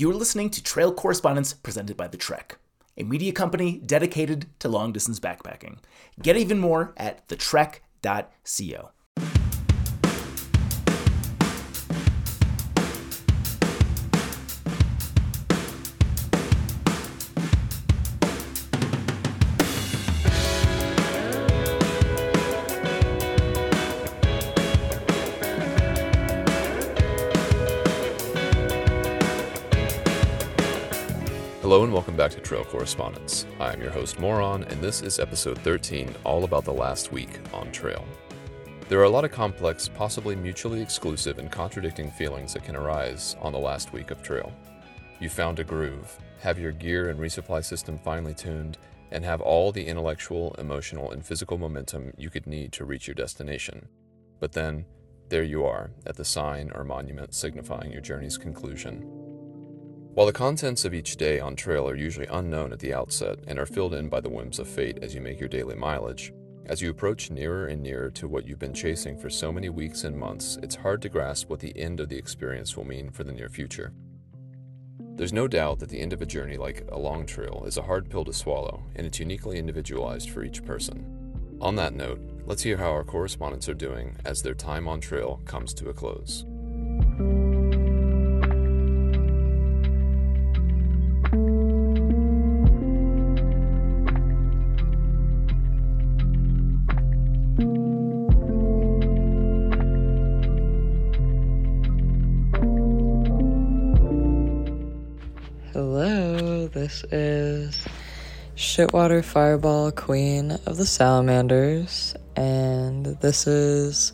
You're listening to Trail Correspondents presented by The Trek, a media company dedicated to long distance backpacking. Get even more at thetrek.co. back to Trail Correspondents. I am your host Moron, and this is episode 13, all about the last week on trail. There are a lot of complex, possibly mutually exclusive and contradicting feelings that can arise on the last week of trail. You found a groove, have your gear and resupply system finely tuned, and have all the intellectual, emotional, and physical momentum you could need to reach your destination. But then, there you are, at the sign or monument signifying your journey's conclusion. While the contents of each day on trail are usually unknown at the outset and are filled in by the whims of fate as you make your daily mileage, as you approach nearer and nearer to what you've been chasing for so many weeks and months, it's hard to grasp what the end of the experience will mean for the near future. There's no doubt that the end of a journey like a long trail is a hard pill to swallow, and it's uniquely individualized for each person. On that note, let's hear how our correspondents are doing as their time on trail comes to a close. Shitwater Fireball Queen of the Salamanders, and this is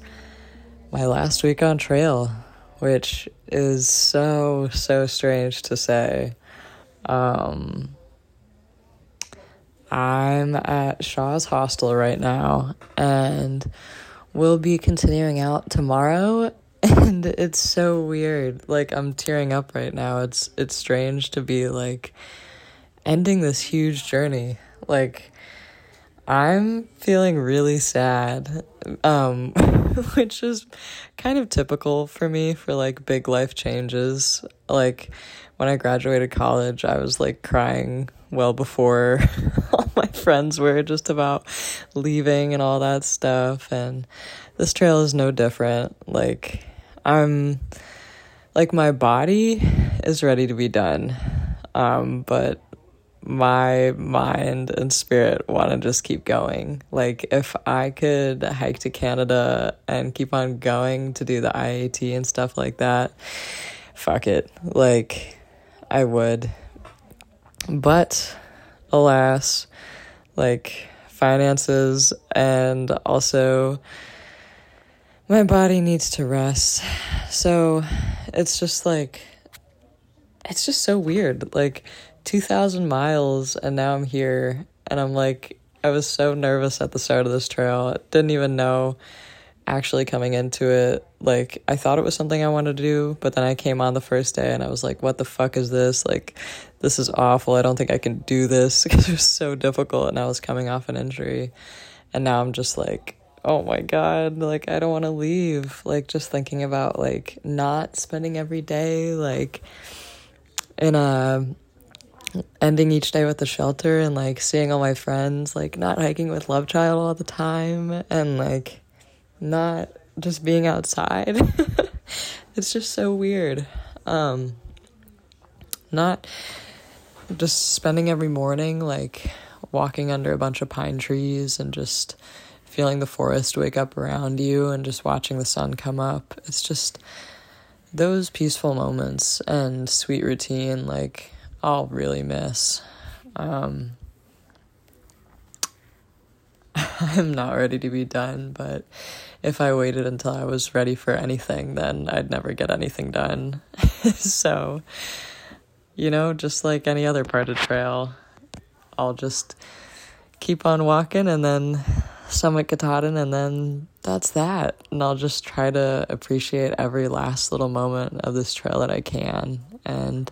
my last week on trail, which is so, so strange to say. Um, I'm at Shaw's Hostel right now, and we'll be continuing out tomorrow and it's so weird like i'm tearing up right now it's it's strange to be like ending this huge journey like i'm feeling really sad um which is kind of typical for me for like big life changes like when i graduated college i was like crying well before all my friends were just about leaving and all that stuff and this trail is no different like I'm like my body is ready to be done. Um, but my mind and spirit want to just keep going. Like if I could hike to Canada and keep on going to do the IAT and stuff like that, fuck it. Like I would. But alas, like finances and also my body needs to rest. So it's just like, it's just so weird. Like 2,000 miles, and now I'm here, and I'm like, I was so nervous at the start of this trail. Didn't even know actually coming into it. Like, I thought it was something I wanted to do, but then I came on the first day and I was like, what the fuck is this? Like, this is awful. I don't think I can do this because it was so difficult, and I was coming off an injury. And now I'm just like, oh my god like i don't want to leave like just thinking about like not spending every day like in a ending each day with the shelter and like seeing all my friends like not hiking with love child all the time and like not just being outside it's just so weird um not just spending every morning like walking under a bunch of pine trees and just feeling the forest wake up around you and just watching the sun come up. It's just those peaceful moments and sweet routine, like, I'll really miss. Um, I'm not ready to be done, but if I waited until I was ready for anything, then I'd never get anything done. so, you know, just like any other part of trail, I'll just keep on walking and then Summit Katahdin, and then that's that. And I'll just try to appreciate every last little moment of this trail that I can, and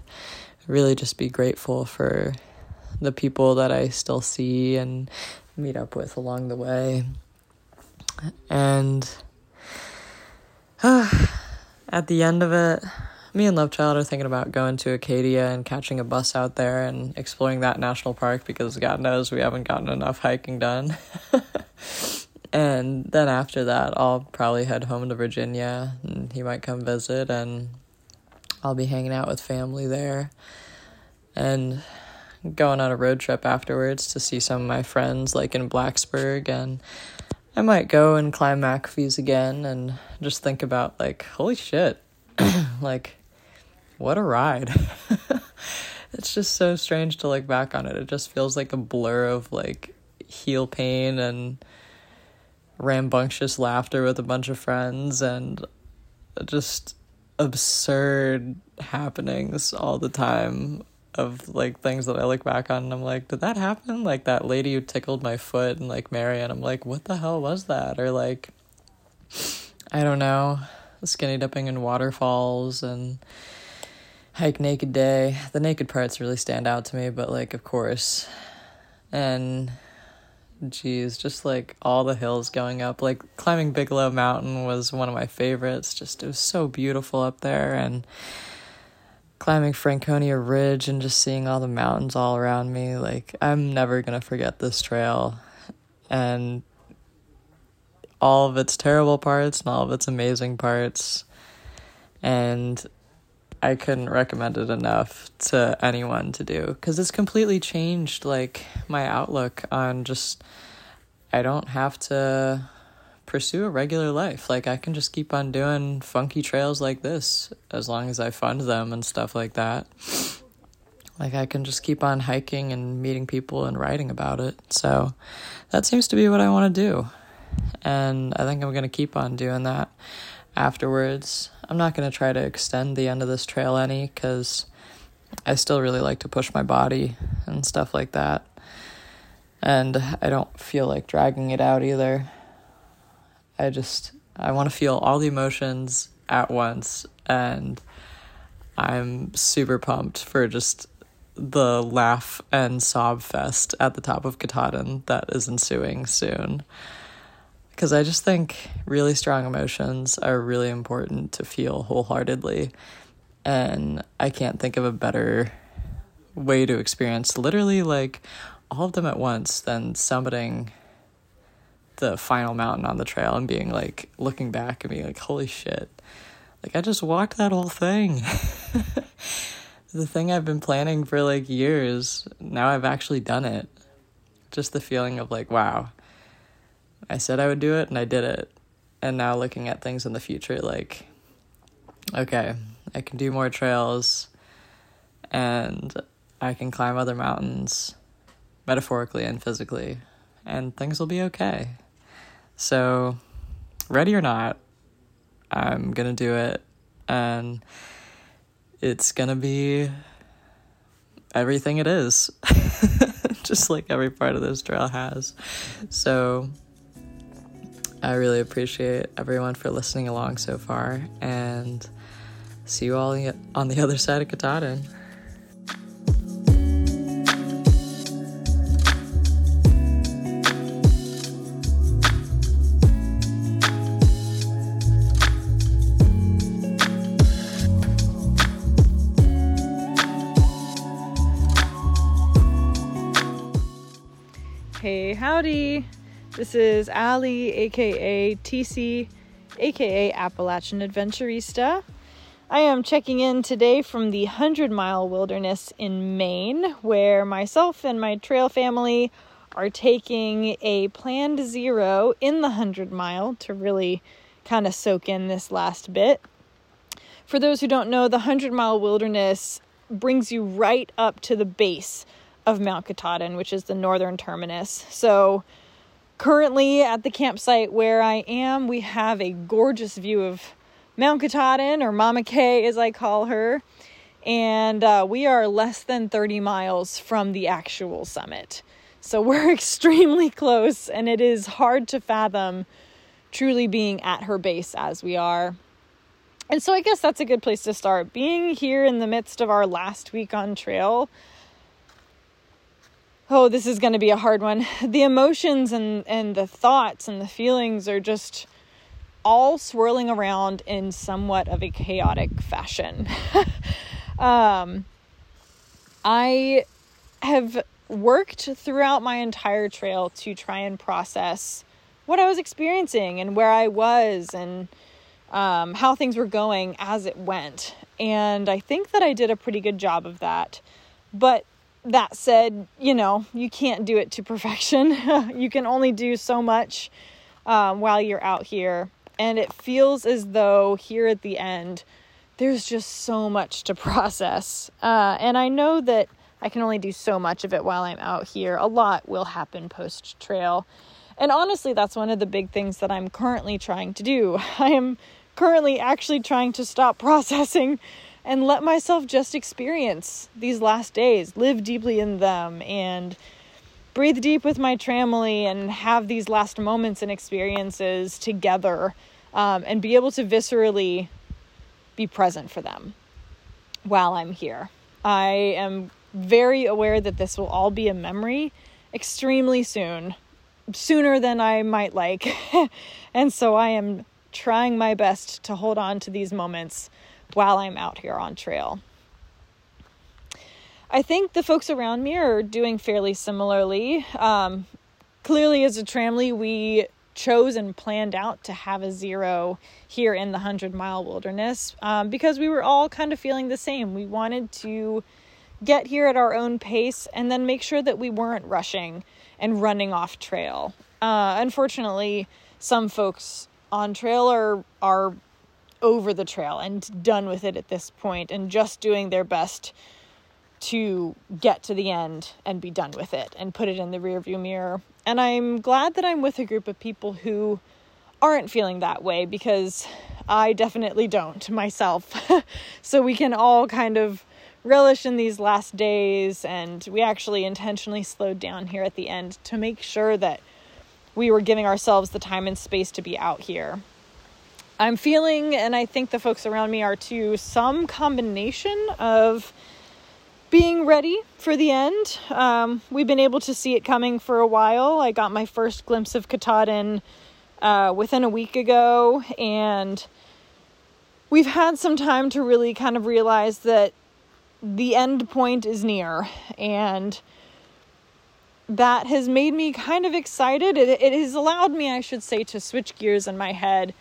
really just be grateful for the people that I still see and meet up with along the way. And uh, at the end of it, me and Lovechild are thinking about going to Acadia and catching a bus out there and exploring that national park because God knows we haven't gotten enough hiking done. and then after that, I'll probably head home to Virginia and he might come visit and I'll be hanging out with family there and going on a road trip afterwards to see some of my friends like in Blacksburg and I might go and climb McAfee's again and just think about like holy shit like what a ride. It's just so strange to look back on it. It just feels like a blur of like heel pain and rambunctious laughter with a bunch of friends and just absurd happenings all the time of like things that I look back on and I'm like, did that happen? Like that lady who tickled my foot and like Mary and I'm like, what the hell was that? Or like I don't know, skinny dipping in waterfalls and hike naked day. The naked parts really stand out to me, but like of course. And geez, just like all the hills going up. Like climbing Bigelow Mountain was one of my favorites. Just it was so beautiful up there and climbing Franconia Ridge and just seeing all the mountains all around me. Like, I'm never going to forget this trail. And all of its terrible parts and all of its amazing parts. And I couldn't recommend it enough to anyone to do because it's completely changed like my outlook on just I don't have to pursue a regular life. Like I can just keep on doing funky trails like this as long as I fund them and stuff like that. Like I can just keep on hiking and meeting people and writing about it. So that seems to be what I want to do. And I think I'm going to keep on doing that afterwards. I'm not going to try to extend the end of this trail any cuz I still really like to push my body and stuff like that. And I don't feel like dragging it out either. I just I want to feel all the emotions at once and I'm super pumped for just the laugh and sob fest at the top of Katahdin that is ensuing soon. Because I just think really strong emotions are really important to feel wholeheartedly. And I can't think of a better way to experience literally like all of them at once than summiting the final mountain on the trail and being like looking back and being like holy shit. Like i just walked that whole thing. The thing i've been planning for like years now i've actually done it. Just the feeling of like wow i said i would do it and i did it. And now looking at things in the future like okay i can do more trails and i can climb other mountains metaphorically and physically and things will be okay. So, ready or not, I'm gonna do it, and it's gonna be everything it is, just like every part of this trail has. So, I really appreciate everyone for listening along so far, and see you all on the other side of Katahdin. This is Ali, aka TC, aka Appalachian Adventurista. I am checking in today from the 100 Mile Wilderness in Maine, where myself and my trail family are taking a planned zero in the 100 Mile to really kind of soak in this last bit. For those who don't know, the 100 Mile Wilderness brings you right up to the base of Mount Katahdin, which is the northern terminus. So, currently at the campsite where I am, we have a gorgeous view of Mount Katahdin, or Mama K as I call her, and uh, we are less than 30 miles from the actual summit. So, we're extremely close, and it is hard to fathom truly being at her base as we are. And so, I guess that's a good place to start. Being here in the midst of our last week on trail oh, this is going to be a hard one. The emotions and, and the thoughts and the feelings are just all swirling around in somewhat of a chaotic fashion. um, I have worked throughout my entire trail to try and process what I was experiencing and where I was and um, how things were going as it went. And I think that I did a pretty good job of that. But that said, you know, you can't do it to perfection. you can only do so much um, while you're out here. And it feels as though here at the end, there's just so much to process. Uh, and I know that I can only do so much of it while I'm out here. A lot will happen post trail. And honestly, that's one of the big things that I'm currently trying to do. I am currently actually trying to stop processing and let myself just experience these last days, live deeply in them, and breathe deep with my family and have these last moments and experiences together um, and be able to viscerally be present for them while I'm here. I am very aware that this will all be a memory extremely soon, sooner than I might like. and so I am trying my best to hold on to these moments while I'm out here on trail. I think the folks around me are doing fairly similarly. Um, clearly, as a tramily, we chose and planned out to have a zero here in the 100 mile wilderness um, because we were all kind of feeling the same. We wanted to get here at our own pace and then make sure that we weren't rushing and running off trail. Uh, unfortunately, some folks on trail are are over the trail and done with it at this point and just doing their best to get to the end and be done with it and put it in the rearview mirror. And I'm glad that I'm with a group of people who aren't feeling that way because I definitely don't myself. so we can all kind of relish in these last days and we actually intentionally slowed down here at the end to make sure that we were giving ourselves the time and space to be out here. I'm feeling, and I think the folks around me are too, some combination of being ready for the end. Um, we've been able to see it coming for a while. I got my first glimpse of Katahdin uh, within a week ago, and we've had some time to really kind of realize that the end point is near, and that has made me kind of excited. It, it has allowed me, I should say, to switch gears in my head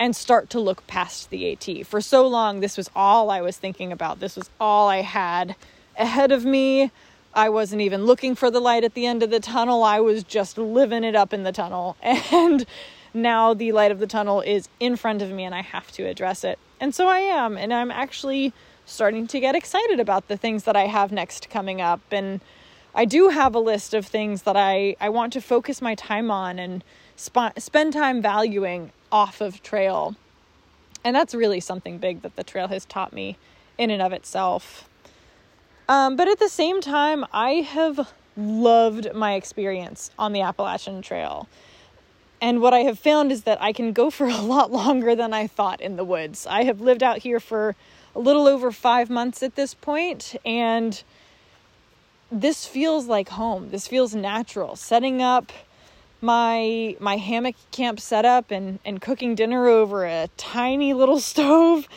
and start to look past the AT. For so long, this was all I was thinking about. This was all I had ahead of me. I wasn't even looking for the light at the end of the tunnel. I was just living it up in the tunnel. And now the light of the tunnel is in front of me and I have to address it. And so I am. And I'm actually starting to get excited about the things that I have next coming up. And I do have a list of things that I, I want to focus my time on and sp- spend time valuing off of trail. And that's really something big that the trail has taught me in and of itself. Um, but at the same time, I have loved my experience on the Appalachian Trail. And what I have found is that I can go for a lot longer than I thought in the woods. I have lived out here for a little over five months at this point, and this feels like home. This feels natural. Setting up my my hammock camp setup and and cooking dinner over a tiny little stove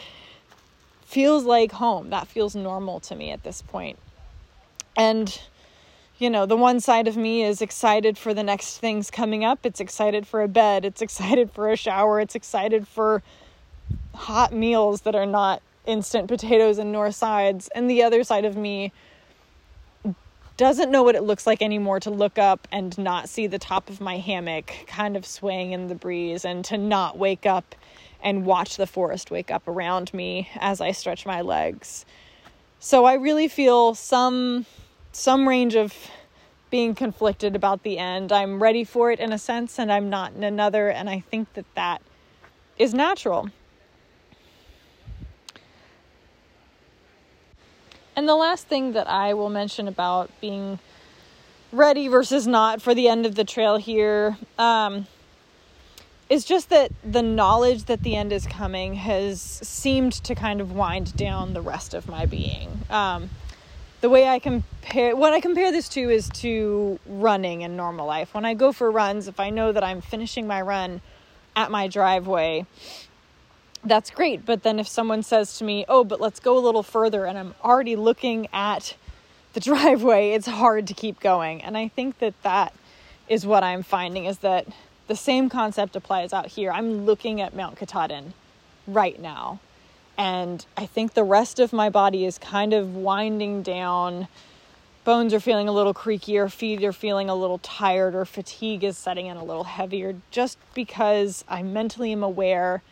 feels like home. That feels normal to me at this point. And you know, the one side of me is excited for the next things coming up. It's excited for a bed, it's excited for a shower, it's excited for hot meals that are not instant potatoes and Knorr sides. And the other side of me doesn't know what it looks like anymore to look up and not see the top of my hammock kind of swaying in the breeze and to not wake up and watch the forest wake up around me as I stretch my legs. So I really feel some some range of being conflicted about the end. I'm ready for it in a sense and I'm not in another and I think that that is natural. And the last thing that I will mention about being ready versus not for the end of the trail here um, is just that the knowledge that the end is coming has seemed to kind of wind down the rest of my being. Um, the way I compare what I compare this to is to running in normal life. When I go for runs, if I know that I'm finishing my run at my driveway, that's great. But then if someone says to me, oh, but let's go a little further, and I'm already looking at the driveway, it's hard to keep going. And I think that that is what I'm finding is that the same concept applies out here. I'm looking at Mount Katahdin right now. And I think the rest of my body is kind of winding down. Bones are feeling a little creakier, feet are feeling a little tired, or fatigue is setting in a little heavier just because I mentally am aware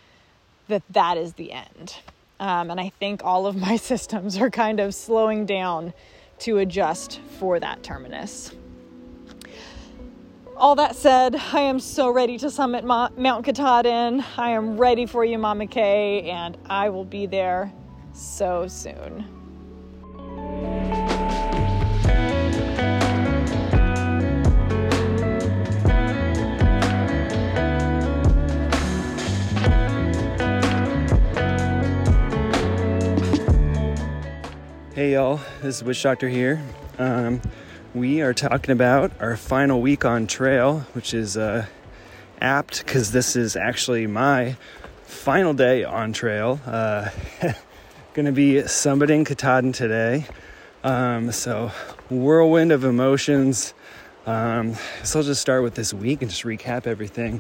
that that is the end. Um, and I think all of my systems are kind of slowing down to adjust for that terminus. All that said, I am so ready to summit Ma- Mount Katahdin. I am ready for you, Mama Kay, and I will be there so soon. Hey y'all, this is Witch Doctor here. Um, we are talking about our final week on trail, which is uh, apt because this is actually my final day on trail. Uh, gonna be summiting Katahdin today. Um, so, whirlwind of emotions. Um, so, I'll just start with this week and just recap everything.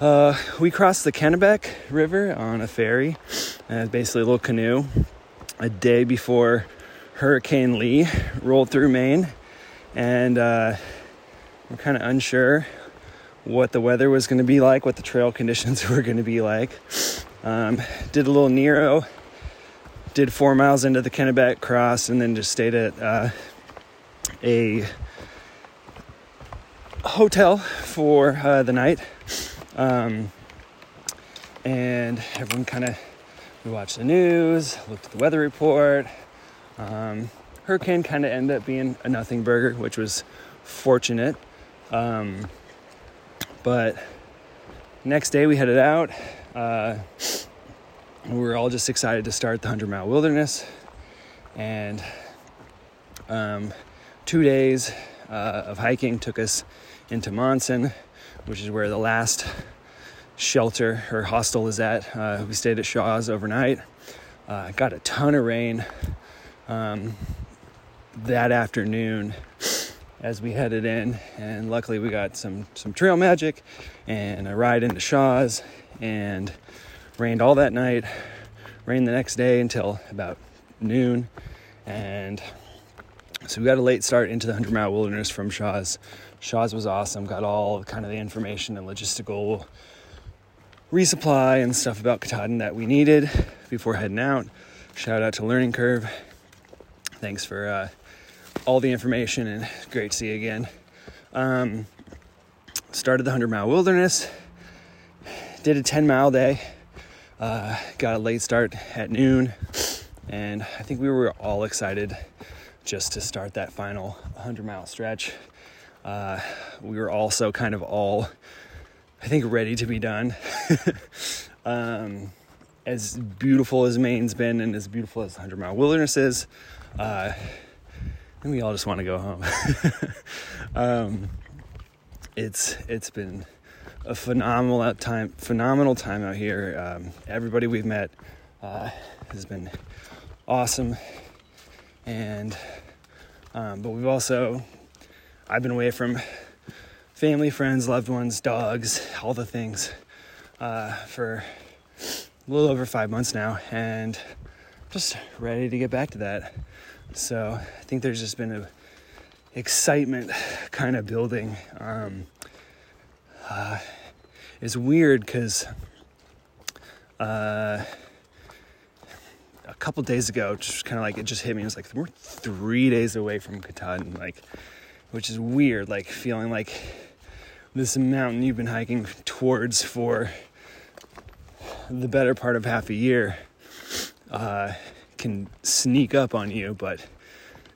Uh, we crossed the Kennebec River on a ferry, uh, basically a little canoe a day before Hurricane Lee rolled through Maine, and uh, we're kind of unsure what the weather was going to be like, what the trail conditions were going to be like. Um, did a little Nero, did four miles into the Kennebec Cross, and then just stayed at uh, a hotel for uh, the night. Um, and everyone kind of we watched the news, looked at the weather report. Um, hurricane kind of ended up being a nothing burger, which was fortunate. Um, but next day we headed out. Uh, we were all just excited to start the 100 mile wilderness. And um, two days uh, of hiking took us into Monson, which is where the last shelter or hostel is at. Uh, we stayed at Shaw's overnight. Uh, got a ton of rain um, that afternoon as we headed in, and luckily we got some some trail magic and a ride into Shaw's, and rained all that night. Rained the next day until about noon, and so we got a late start into the 100 mile wilderness from Shaw's. Shaw's was awesome. Got all kind of the information and logistical resupply and stuff about Katahdin that we needed before heading out. Shout out to Learning Curve. Thanks for uh, all the information and great to see you again. Um, started the 100 mile wilderness, did a 10 mile day, uh, got a late start at noon, and I think we were all excited just to start that final 100 mile stretch. Uh, we were also kind of all I think, ready to be done. um, as beautiful as Maine's been and as beautiful as 100 Mile Wilderness is, uh, we all just want to go home. um, it's it's been a phenomenal time, phenomenal time out here. Um, everybody we've met uh, has been awesome, and um, but we've also I've been away from family, friends, loved ones, dogs, all the things uh, for a little over five months now, and just ready to get back to that. So I think there's just been a excitement kind of building. Um, uh, it's weird because uh, a couple days ago, just kind of like it just hit me. It was like we're three days away from Katahdin, like, which is weird. Like feeling like this mountain you've been hiking towards for the better part of half a year uh, can sneak up on you, but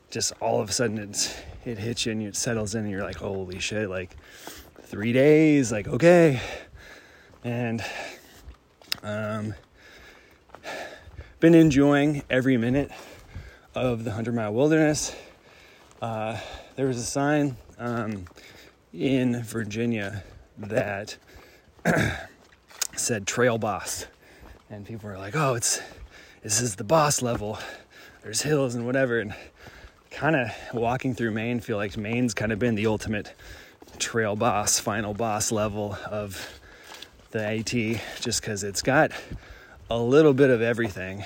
just all of a sudden it's it hits you and it settles in and you're like, holy shit, like three days, like okay. And um been enjoying every minute of the hundred mile wilderness. Uh, there was a sign um, in Virginia that said trail boss, and people were like, "Oh, it's this is the boss level. There's hills and whatever." And kind of walking through Maine, feel like Maine's kind of been the ultimate trail boss, final boss level of the AT, just because it's got a little bit of everything.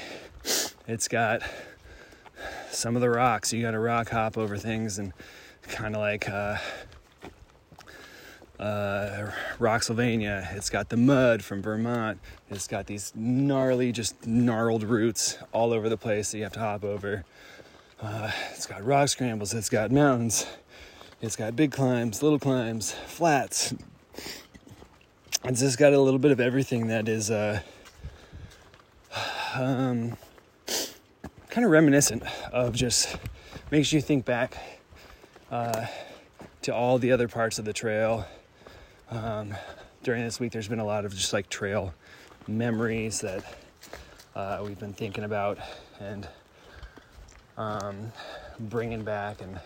It's got some of the rocks. You got to rock hop over things and kind of like uh, uh, Rocksylvania. It's got the mud from Vermont. It's got these gnarly, just gnarled roots all over the place that you have to hop over. Uh, it's got rock scrambles. It's got mountains. It's got big climbs, little climbs, flats. It's just got a little bit of everything that is uh, um, kind of reminiscent of just makes you think back uh, to all the other parts of the trail. Um, during this week, there's been a lot of just like trail memories that uh, we've been thinking about and um, bringing back and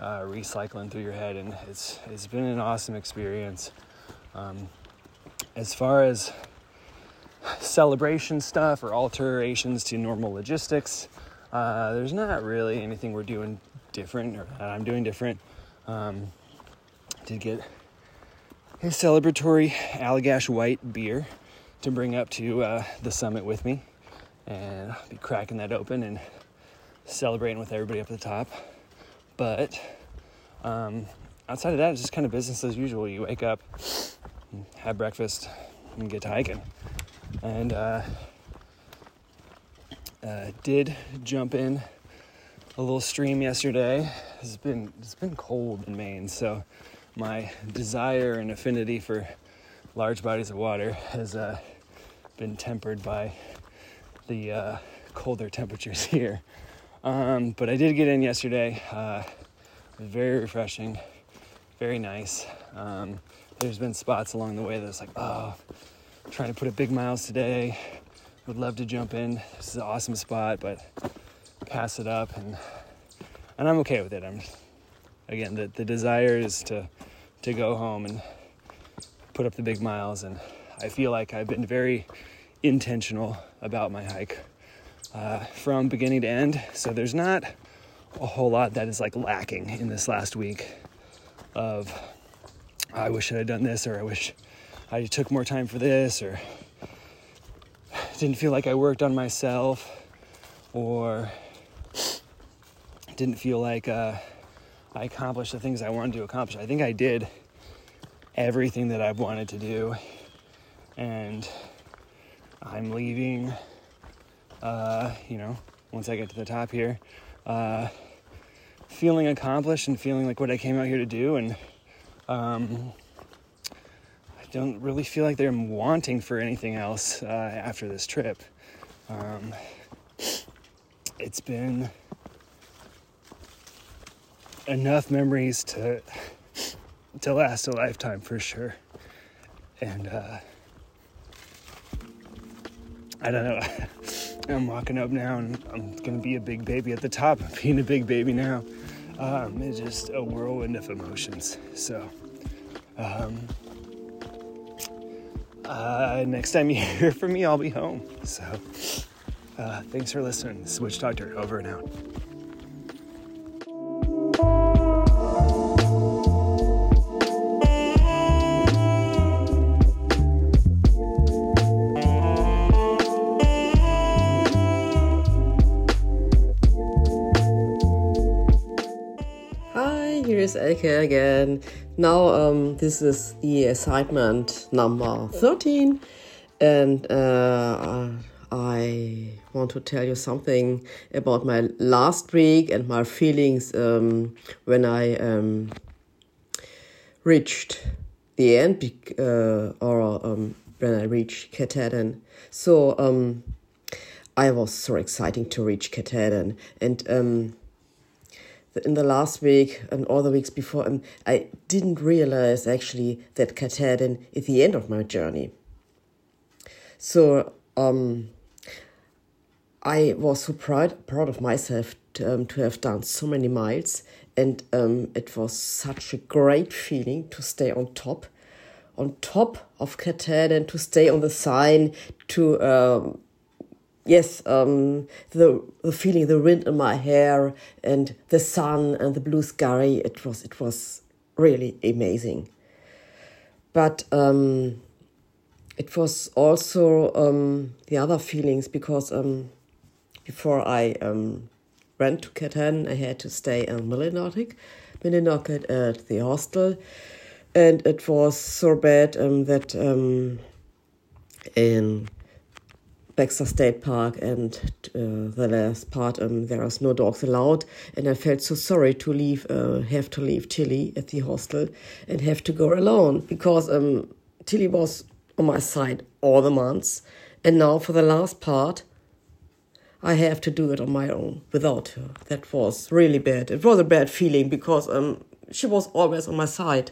uh, recycling through your head, and it's it's been an awesome experience. Um, as far as celebration stuff or alterations to normal logistics. Uh, there's not really anything we're doing different or that I'm doing different. Um, did get a celebratory Allagash White beer to bring up to uh, the summit with me, and I'll be cracking that open and celebrating with everybody up at the top. But um, outside of that, it's just kind of business as usual. You wake up, have breakfast, and get to hiking and uh, uh, did jump in a little stream yesterday. It's been it's been cold in Maine, so my desire and affinity for large bodies of water has uh, been tempered by the uh, colder temperatures here. Um, but I did get in yesterday. Uh, very refreshing, very nice. Um, there's been spots along the way that's like, oh, trying to put up big miles today. Would love to jump in. This is an awesome spot, but pass it up and and I'm okay with it. I'm again the, the desire is to to go home and put up the big miles and I feel like I've been very intentional about my hike uh, from beginning to end. So there's not a whole lot that is like lacking in this last week of I wish I had done this or I wish I took more time for this, or didn't feel like I worked on myself, or didn't feel like uh, I accomplished the things I wanted to accomplish. I think I did everything that I've wanted to do, and I'm leaving. Uh, you know, once I get to the top here, uh, feeling accomplished and feeling like what I came out here to do, and um, I don't really feel like they're wanting for anything else uh, after this trip. Um, it's been enough memories to to last a lifetime for sure. And uh, I don't know. I'm walking up now, and I'm gonna be a big baby at the top. Of being a big baby now, um, it's just a whirlwind of emotions. So. Um, uh, next time you hear from me, I'll be home. So, uh, thanks for listening. Switch Doctor, over and out. Is Elke again. Now, um, this is the assignment number 13, and uh, I want to tell you something about my last week and my feelings um, when I um, reached the end uh, or um, when I reached Katahdin. So, um, I was so exciting to reach Katahdin, and um, in the last week and all the weeks before, um, I didn't realize actually that Katahdin is the end of my journey. So um, I was so proud proud of myself to, um, to have done so many miles, and um, it was such a great feeling to stay on top on top of Katahdin to stay on the sign to um, yes um, the the feeling the wind in my hair and the sun and the blue sky it was it was really amazing. But um, it was also um, the other feelings because um, before I um, went to Katahdin I had to stay in Millinocket Millinocket at the hostel. And it was so bad um, that um, in Baxter State Park and uh, the last part um, there was no dogs allowed, and I felt so sorry to leave, uh, have to leave Tilly at the hostel, and have to go alone because um, Tilly was on my side all the months, and now for the last part. I have to do it on my own without her. That was really bad. It was a bad feeling because um, she was always on my side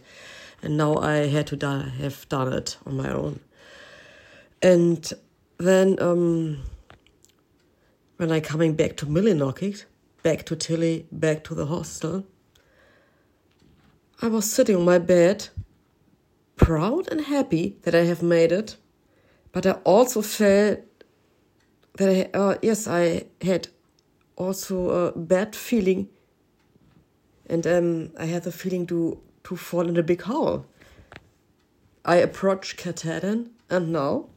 and now I had to die, have done it on my own. And then um, when I coming back to Millinocket, back to Tilly, back to the hostel, I was sitting on my bed, proud and happy that I have made it, but I also felt that I, uh, yes, I had also a bad feeling, and um, I had the feeling to to fall in a big hole. I approached Katahdin, and now,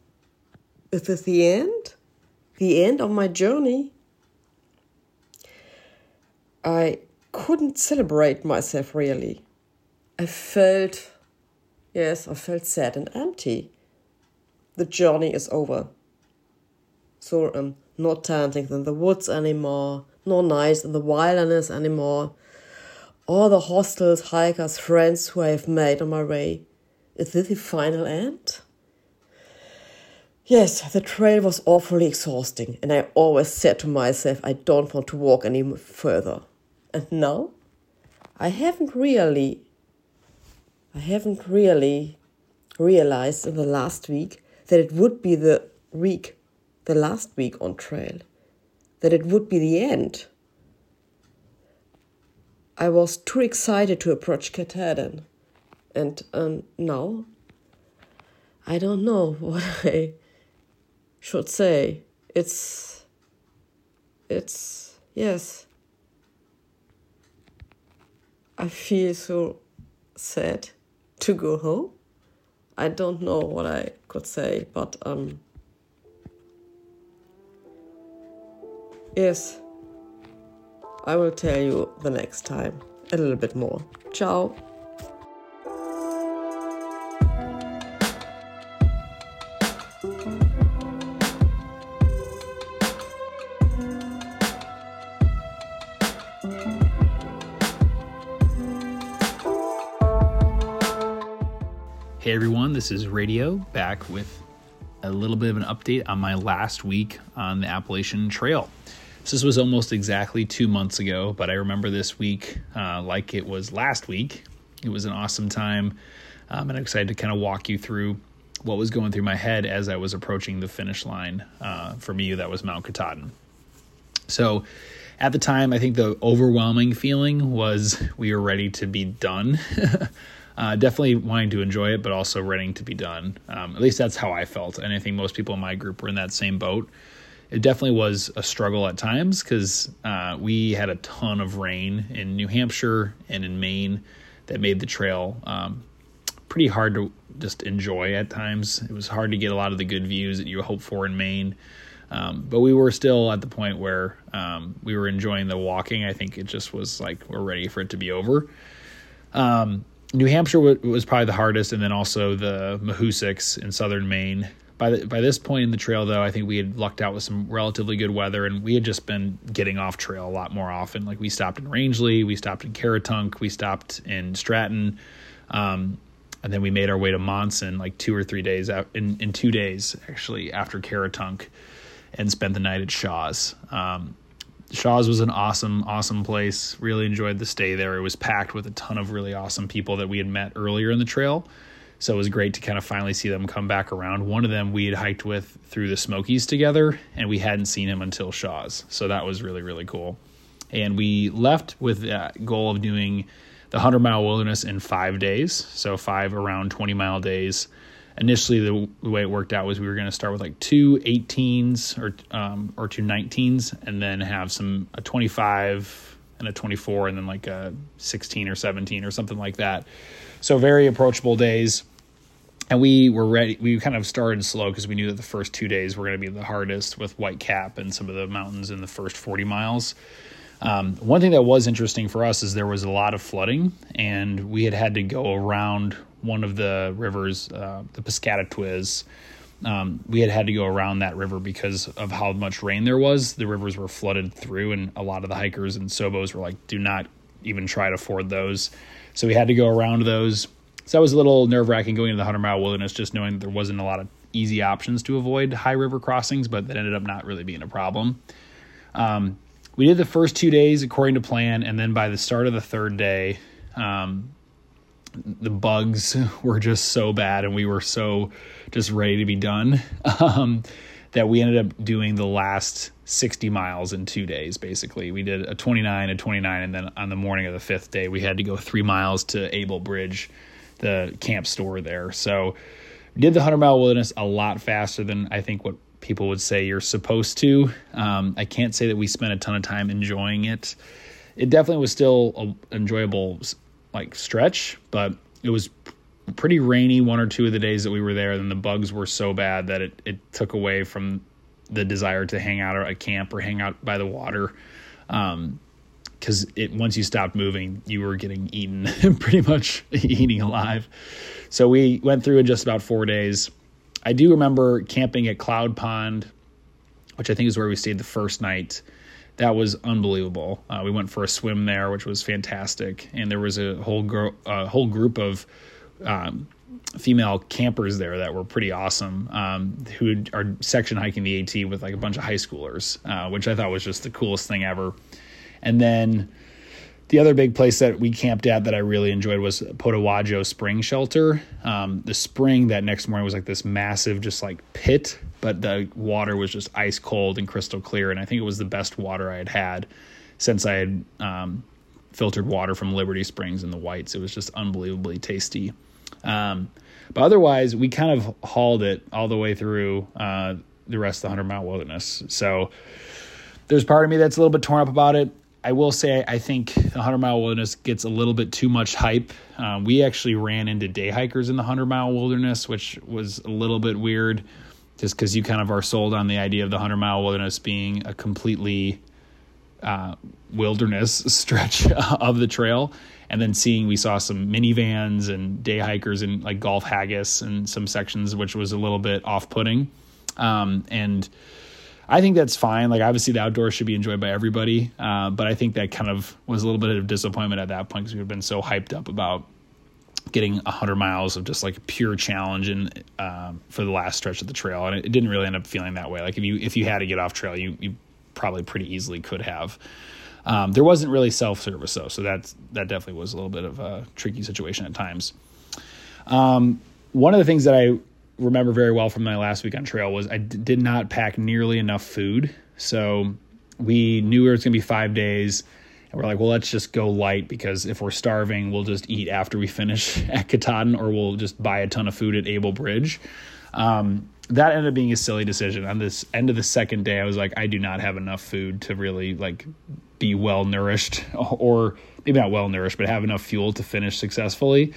is this the end? The end of my journey? I couldn't celebrate myself really. I felt, yes, I felt sad and empty. The journey is over. So I'm um, not dancing in the woods anymore, nor nice in the wilderness anymore all the hostels, hikers, friends who I have made on my way. Is this the final end? Yes, the trail was awfully exhausting, and I always said to myself, I don't want to walk any further. And now, I haven't really, I haven't really realized in the last week that it would be the week, the last week on trail, that it would be the end. I was too excited to approach Katahdin. And um, now I don't know what I should say. It's. It's. Yes. I feel so sad to go home. I don't know what I could say, but um. Yes. I will tell you the next time a little bit more. Ciao. Hey everyone, this is Radio back with a little bit of an update on my last week on the Appalachian Trail. So this was almost exactly two months ago, but I remember this week uh, like it was last week. It was an awesome time, um, and I'm excited to kind of walk you through what was going through my head as I was approaching the finish line. Uh, for me, that was Mount Katahdin. So at the time, I think the overwhelming feeling was we were ready to be done. uh, definitely wanting to enjoy it, but also ready to be done. Um, at least that's how I felt. And I think most people in my group were in that same boat it definitely was a struggle at times because uh, we had a ton of rain in New Hampshire and in Maine that made the trail um, pretty hard to just enjoy at times. It was hard to get a lot of the good views that you hope for in Maine. Um, but we were still at the point where um, we were enjoying the walking. I think it just was like we're ready for it to be over. Um, New Hampshire was probably the hardest, and then also the Mahoosucs in southern Maine by the, by this point in the trail, though, I think we had lucked out with some relatively good weather, and we had just been getting off trail a lot more often. Like we stopped in Rangeley, we stopped in Caratunk, we stopped in Stratton, um, and then we made our way to Monson like two or three days out in, in two days actually after Caratunk, and spent the night at Shaw's. Um, Shaw's was an awesome, awesome place. Really enjoyed the stay there. It was packed with a ton of really awesome people that we had met earlier in the trail. So it was great to kind of finally see them come back around. One of them we had hiked with through the Smokies together, and we hadn't seen him until Shaw's. So that was really, really cool. And we left with that goal of doing the 100 mile wilderness in five days. So, five around 20 mile days. Initially, the, the way it worked out was we were going to start with like two 18s or um, or two 19s, and then have some a 25 and a 24, and then like a 16 or 17 or something like that. So, very approachable days and we were ready we kind of started slow because we knew that the first two days were going to be the hardest with Whitecap and some of the mountains in the first 40 miles um, one thing that was interesting for us is there was a lot of flooding and we had had to go around one of the rivers uh, the Piscataquis um, we had had to go around that river because of how much rain there was. The rivers were flooded through and a lot of the hikers and sobos were like do not even try to ford those. So we had to go around those. So that was a little nerve wracking going into the 100 mile wilderness, just knowing there wasn't a lot of easy options to avoid high river crossings, but that ended up not really being a problem. Um, we did the first two days according to plan, and then by the start of the third day, um, the bugs were just so bad, and we were so just ready to be done um, that we ended up doing the last 60 miles in two days. Basically, we did a 29, a 29, and then on the morning of the fifth day, we had to go three miles to Abol Bridge the camp store there. So did the 100 mile wilderness a lot faster than I think what people would say you're supposed to. Um, I can't say that we spent a ton of time enjoying it. It definitely was still an enjoyable like stretch, but it was pretty rainy one or two of the days that we were there. And the bugs were so bad that it, it took away from the desire to hang out at a camp or hang out by the water. Um, because it once you stopped moving, you were getting eaten, pretty much eating alive. So we went through in just about four days. I do remember camping at Cloud Pond, which I think is where we stayed the first night. That was unbelievable. Uh, we went for a swim there, which was fantastic, and there was a whole gro- uh, whole group of um, female campers there that were pretty awesome. Um, who are section hiking the AT with like a bunch of high schoolers, uh, which I thought was just the coolest thing ever. And then the other big place that we camped at that I really enjoyed was Potaywadjo Spring Shelter. Um, the spring that next morning was like this massive, just like pit, but the water was just ice cold and crystal clear. And I think it was the best water I had had since I had um, filtered water from Liberty Springs and the Whites. It was just unbelievably tasty. Um, but otherwise, we kind of hauled it all the way through uh, the rest of the 100 mile wilderness. So there's part of me that's a little bit torn up about it. I will say I think the 100 mile wilderness gets a little bit too much hype. Uh, we actually ran into day hikers in the 100 mile wilderness, which was a little bit weird just because you kind of are sold on the idea of the 100 mile wilderness being a completely uh, wilderness stretch of the trail. And then seeing we saw some minivans and day hikers and like golf haggis and some sections, which was a little bit off putting. Um, and I think that's fine. Like obviously the outdoors should be enjoyed by everybody, uh, but I think that kind of was a little bit of disappointment at that point because we've been so hyped up about getting 100 miles of just like pure challenge and uh, for the last stretch of the trail, and it, it, didn't really end up feeling that way. Like if you if you had to get off trail, you you probably pretty easily could have. Um, there wasn't really self service though, so that's that definitely was a little bit of a tricky situation at times. Um, one of the things that I remember very well from my last week on trail was I d- did not pack nearly enough food. So we knew it was going to be five days. And we're like, well, let's just go light because if we're starving, we'll just eat after we finish at Katahdin or we'll just buy a ton of food at Abol Bridge. Um, that ended up being a silly decision. On this end of the second day, I was like, I do not have enough food to really like be well nourished or maybe not well nourished, but have enough fuel to finish successfully.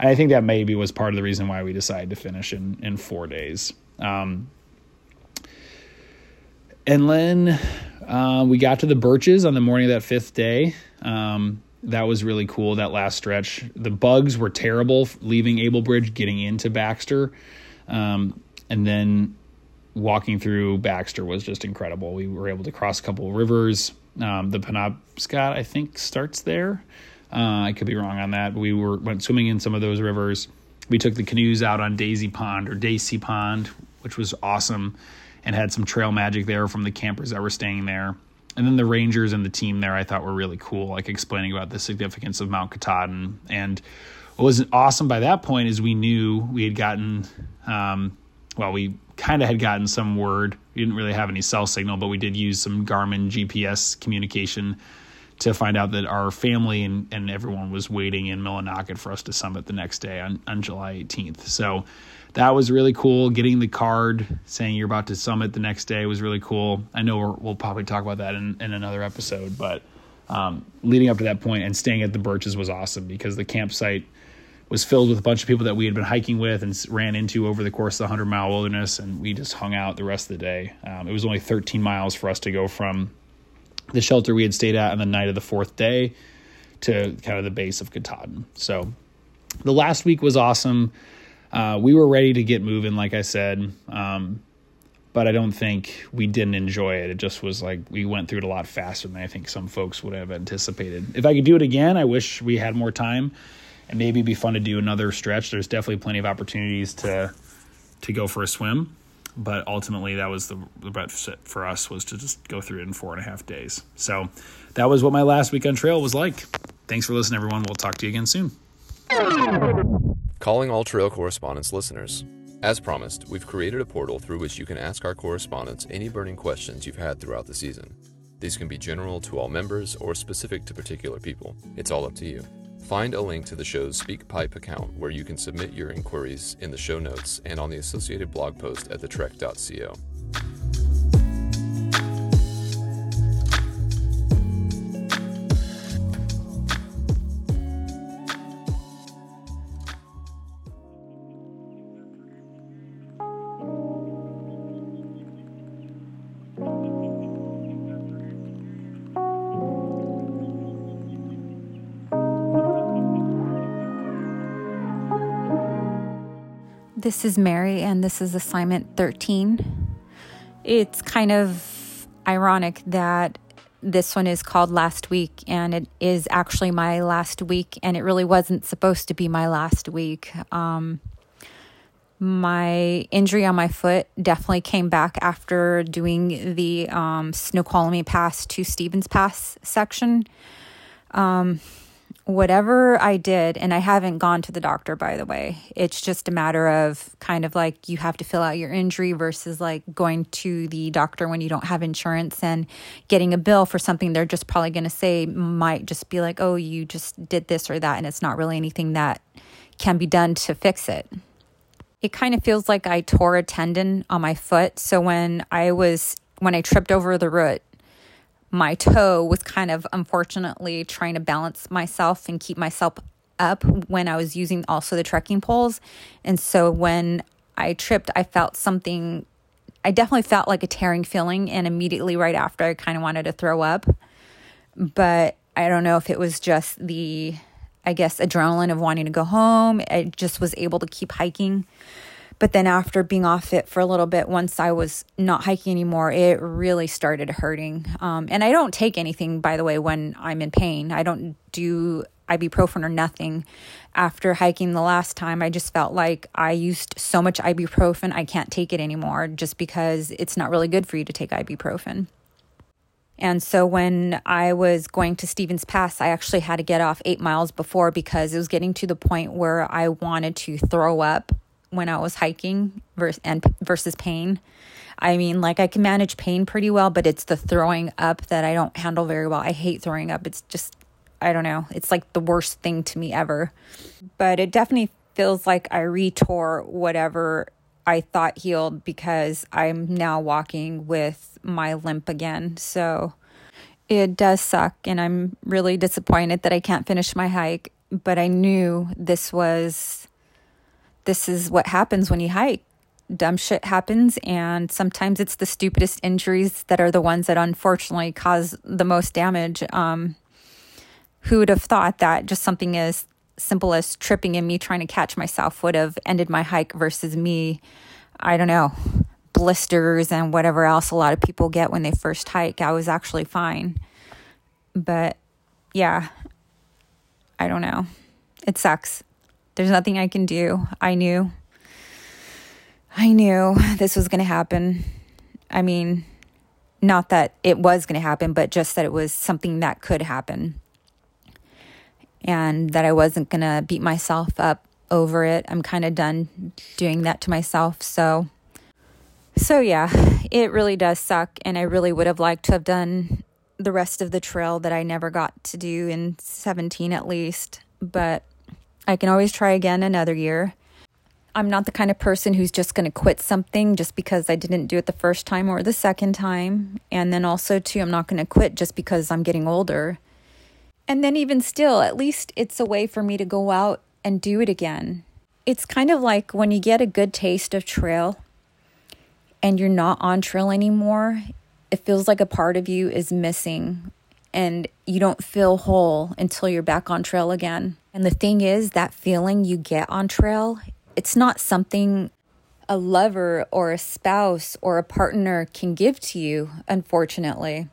And I think that maybe was part of the reason why we decided to finish in, in four days. Um, and then uh, we got to the birches on the morning of that fifth day. Um, that was really cool, that last stretch. The bugs were terrible leaving Abol Bridge, getting into Baxter. Um, and then walking through Baxter was just incredible. We were able to cross a couple of rivers. Um, the Penobscot, I think, starts there. Uh, I could be wrong on that. We were went swimming in some of those rivers. We took the canoes out on Daicey Pond or Daicey Pond, which was awesome, and had some trail magic there from the campers that were staying there. And then the rangers and the team there, I thought were really cool, like explaining about the significance of Mount Katahdin. And what was awesome by that point is we knew we had gotten, um, well, we kind of had gotten some word. We didn't really have any cell signal, but we did use some Garmin GPS communication to find out that our family and, and everyone was waiting in Millinocket for us to summit the next day on, on July 18th. So that was really cool. Getting the card saying you're about to summit the next day was really cool. I know we will probably talk about that in, in another episode, but um, leading up to that point and staying at the Birches was awesome because the campsite was filled with a bunch of people that we had been hiking with and ran into over the course of the 100 mile wilderness, and we just hung out the rest of the day. Um, it was only 13 miles for us to go from the shelter we had stayed at on the night of the fourth day to kind of the base of Katahdin. So the last week was awesome. Uh, we were ready to get moving, like I said, um, but I don't think we didn't enjoy it. It just was like we went through it a lot faster than I think some folks would have anticipated. If I could do it again, I wish we had more time and maybe be fun to do another stretch. There's definitely plenty of opportunities to to go for a swim but ultimately that was the, the bet for us was to just go through it in four and a half days. So that was what my last week on trail was like. Thanks for listening, everyone. We'll talk to you again soon. Calling all Trail Correspondents listeners. As promised, we've created a portal through which you can ask our correspondents any burning questions you've had throughout the season. These can be general to all members or specific to particular people. It's all up to you. Find a link to the show's SpeakPipe account where you can submit your inquiries in the show notes and on the associated blog post at thetrek.co. This is Mary, and this is assignment 13. It's kind of ironic that this one is called Last Week, and it is actually my last week, and it really wasn't supposed to be my last week. Um, my injury on my foot definitely came back after doing the um, Snoqualmie Pass to Stevens Pass section. Um, whatever I did, and I haven't gone to the doctor, by the way, it's just a matter of kind of like you have to fill out your injury versus like going to the doctor when you don't have insurance and getting a bill for something they're just probably going to say might just be like, oh, you just did this or that, and it's not really anything that can be done to fix it. It kind of feels like I tore a tendon on my foot. So when I was, when I tripped over the root, my toe was kind of unfortunately trying to balance myself and keep myself up when I was using also the trekking poles. And so when I tripped, I felt something, I definitely felt like a tearing feeling. And immediately right after, I kind of wanted to throw up. But I don't know if it was just the, I guess, adrenaline of wanting to go home. I just was able to keep hiking. But then after being off it for a little bit, once I was not hiking anymore, it really started hurting. Um, and I don't take anything, by the way, when I'm in pain. I don't do ibuprofen or nothing. After hiking the last time, I just felt like I used so much ibuprofen, I can't take it anymore just because it's not really good for you to take ibuprofen. And so when I was going to Stevens Pass, I actually had to get off eight miles before because it was getting to the point where I wanted to throw up when I was hiking versus and versus pain. I mean, like I can manage pain pretty well, but it's the throwing up that I don't handle very well. I hate throwing up. It's just I don't know. It's like the worst thing to me ever. But it definitely feels like I retore whatever I thought healed because I'm now walking with my limp again. So it does suck and I'm really disappointed that I can't finish my hike, but I knew this was this is what happens when you hike. Dumb shit happens, and sometimes it's the stupidest injuries that are the ones that unfortunately cause the most damage. Um, who would have thought that just something as simple as tripping and me trying to catch myself would have ended my hike versus me, I don't know, blisters and whatever else a lot of people get when they first hike. I was actually fine. But yeah, I don't know. It sucks. There's nothing I can do. I knew. I knew this was going to happen. I mean, not that it was going to happen, but just that it was something that could happen. And that I wasn't going to beat myself up over it. I'm kind of done doing that to myself. So, so yeah, it really does suck. And I really would have liked to have done the rest of the trail that I never got to do in 17 at least, but I can always try again another year. I'm not the kind of person who's just going to quit something just because I didn't do it the first time or the second time. And then also, too, I'm not going to quit just because I'm getting older. And then, even still, at least it's a way for me to go out and do it again. It's kind of like when you get a good taste of trail and you're not on trail anymore, it feels like a part of you is missing and you don't feel whole until you're back on trail again. And the thing is, that feeling you get on trail it's not something a lover or a spouse or a partner can give to you, unfortunately.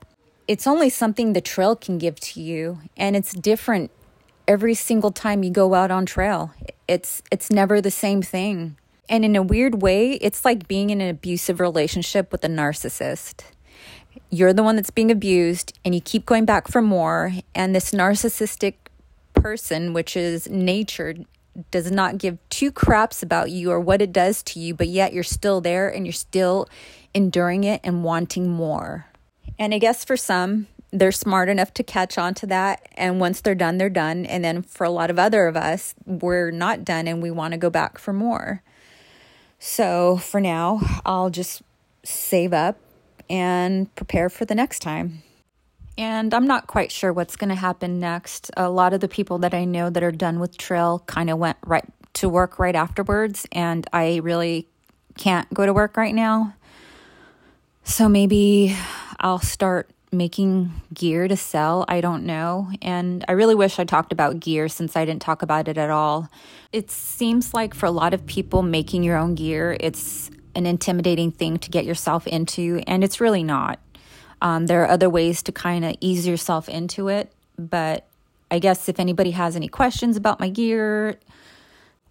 It's only something the trail can give to you, and it's different every single time you go out on trail. It's it's never the same thing. And in a weird way, it's like being in an abusive relationship with a narcissist. You're the one that's being abused and you keep going back for more and this narcissistic person, which is nature, does not give two craps about you or what it does to you, but yet you're still there and you're still enduring it and wanting more. And I guess for some, they're smart enough to catch on to that. And once they're done, they're done. And then for a lot of other of us, we're not done and we want to go back for more. So for now, I'll just save up and prepare for the next time. And I'm not quite sure what's going to happen next. A lot of the people that I know that are done with trail kind of went right to work right afterwards, and I really can't go to work right now. So maybe I'll start making gear to sell. I don't know. And I really wish I talked about gear since I didn't talk about it at all. It seems like for a lot of people, making your own gear, it's an intimidating thing to get yourself into, and it's really not. Um, there are other ways to kind of ease yourself into it, but I guess if anybody has any questions about my gear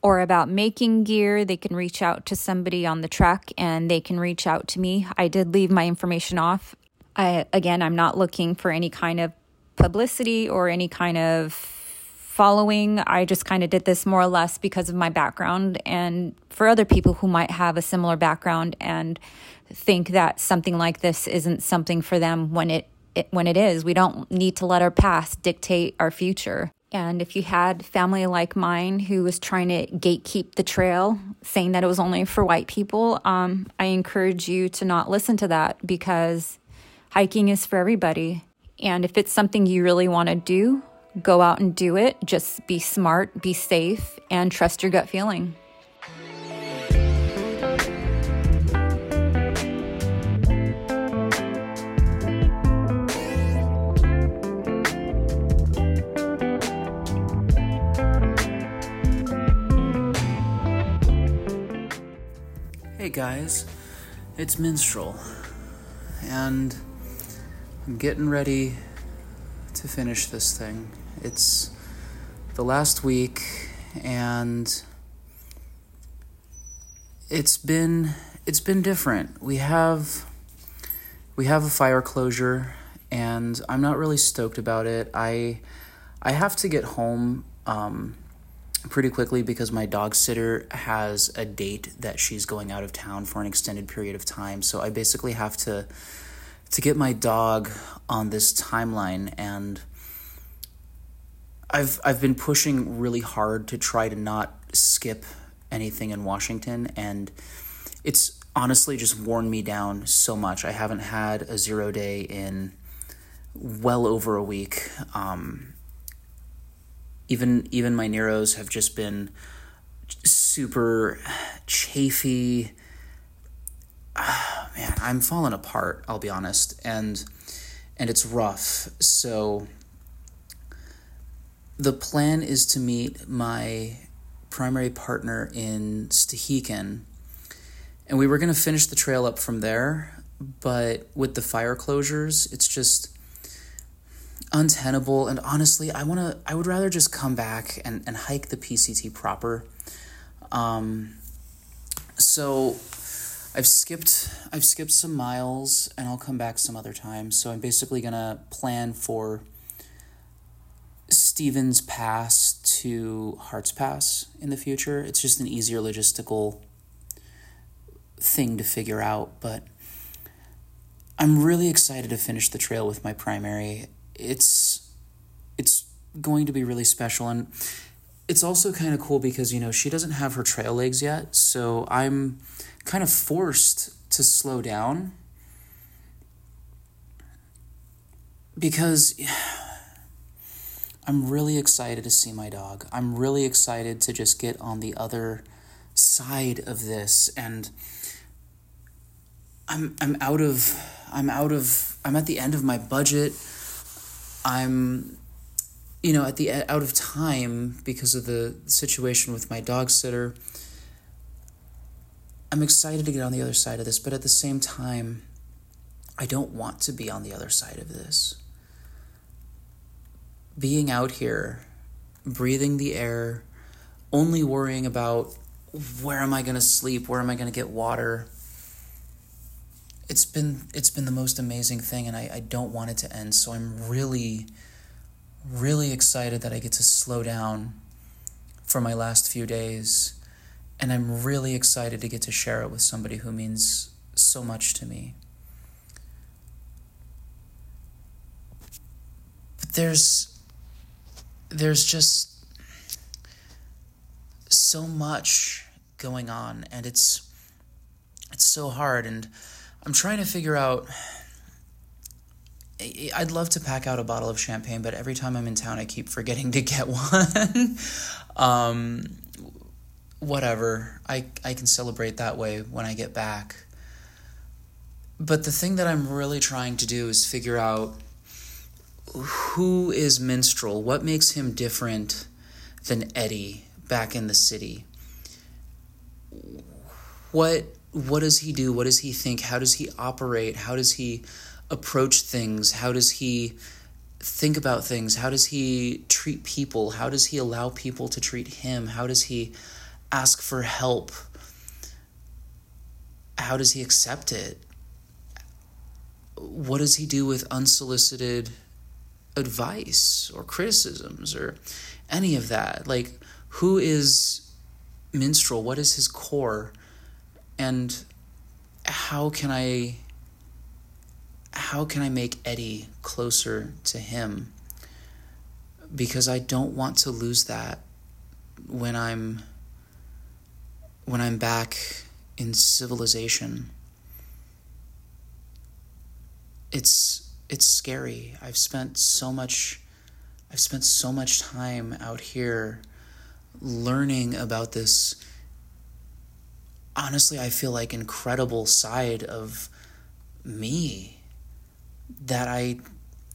or about making gear, they can reach out to somebody on the Trek and they can reach out to me. I did leave my information off. I again, I'm not looking for any kind of publicity or any kind of following. I just kind of did this more or less because of my background and for other people who might have a similar background and think that something like this isn't something for them when it, it when it is. We don't need to let our past dictate our future. And if you had family like mine who was trying to gatekeep the trail, saying that it was only for white people, um, I encourage you to not listen to that because hiking is for everybody. And if it's something you really want to do, go out and do it. Just be smart, be safe, and trust your gut feeling. Guys, it's Minstrel, and I'm getting ready to finish this thing. It's the last week, and it's been it's been different. We have we have a fire closure, and I'm not really stoked about it. I I have to get home. Um, pretty quickly because my dog sitter has a date that she's going out of town for an extended period of time. So I basically have to to get my dog on this timeline and I've I've been pushing really hard to try to not skip anything in Washington and it's honestly just worn me down so much. I haven't had a zero day in well over a week. Um, even even my Neros have just been super chafy. Oh, man, I'm falling apart. I'll be honest, and and it's rough. So the plan is to meet my primary partner in Stehekin, and we were going to finish the trail up from there. But with the fire closures, it's just untenable and honestly i want to i would rather just come back and, and hike the pct proper um, so i've skipped i've skipped some miles and i'll come back some other time so i'm basically gonna plan for stevens pass to harts pass in the future it's just an easier logistical thing to figure out but I'm really excited to finish the trail with my primary. It's it's going to be really special and it's also kind of cool because you know she doesn't have her trail legs yet, so I'm kind of forced to slow down because I'm really excited to see my dog. I'm really excited to just get on the other side of this and I'm I'm out of I'm out of I'm at the end of my budget. I'm you know at the out of time because of the situation with my dog sitter. I'm excited to get on the other side of this, but at the same time I don't want to be on the other side of this. Being out here, breathing the air, only worrying about where am I going to sleep, where am I going to get water, it's been it's been the most amazing thing and I, I don't want it to end. So i'm really really excited that i get to slow down for my last few days and i'm really excited to get to share it with somebody who means so much to me. But there's there's just so much going on and it's it's so hard and I'm trying to figure out. I'd love to pack out a bottle of champagne, but every time I'm in town, I keep forgetting to get one. um, whatever. I, I can celebrate that way when I get back. But the thing that I'm really trying to do is figure out who is Minstrel? What makes him different than Eddie back in the city? What what does he do? What does he think? How does he operate? How does he approach things? How does he think about things? How does he treat people? How does he allow people to treat him? How does he ask for help? How does he accept it? What does he do with unsolicited advice or criticisms or any of that? Like, who is Minstrel? What is his core? And how can I how can I make Eddie closer to him? Because I don't want to lose that when I'm when I'm back in civilization. It's it's scary. I've spent so much I've spent so much time out here learning about this honestly, I feel like incredible side of me that I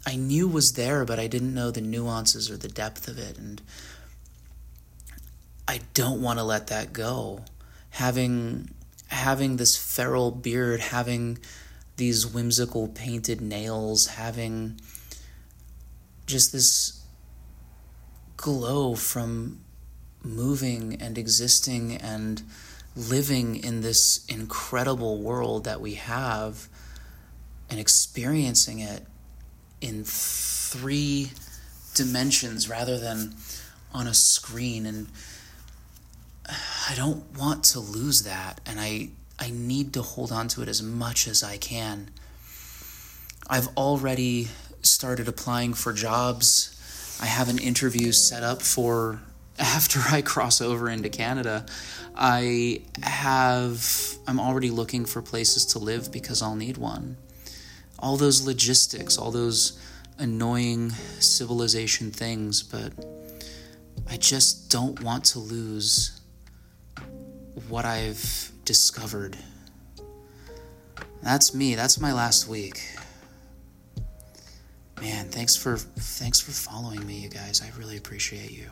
I knew was there, but I didn't know the nuances or the depth of it, and I don't want to let that go. Having having this feral beard, having these whimsical painted nails, having just this glow from moving and existing and living in this incredible world that we have and experiencing it in three dimensions rather than on a screen and I don't want to lose that and I I need to hold on to it as much as I can. I've already started applying for jobs. I have an interview set up for after I cross over into Canada. I have, I'm already looking for places to live because I'll need one. All those logistics, all those annoying civilization things, but I just don't want to lose what I've discovered. That's me. That's my last week. Man, thanks for thanks for following me, you guys. I really appreciate you.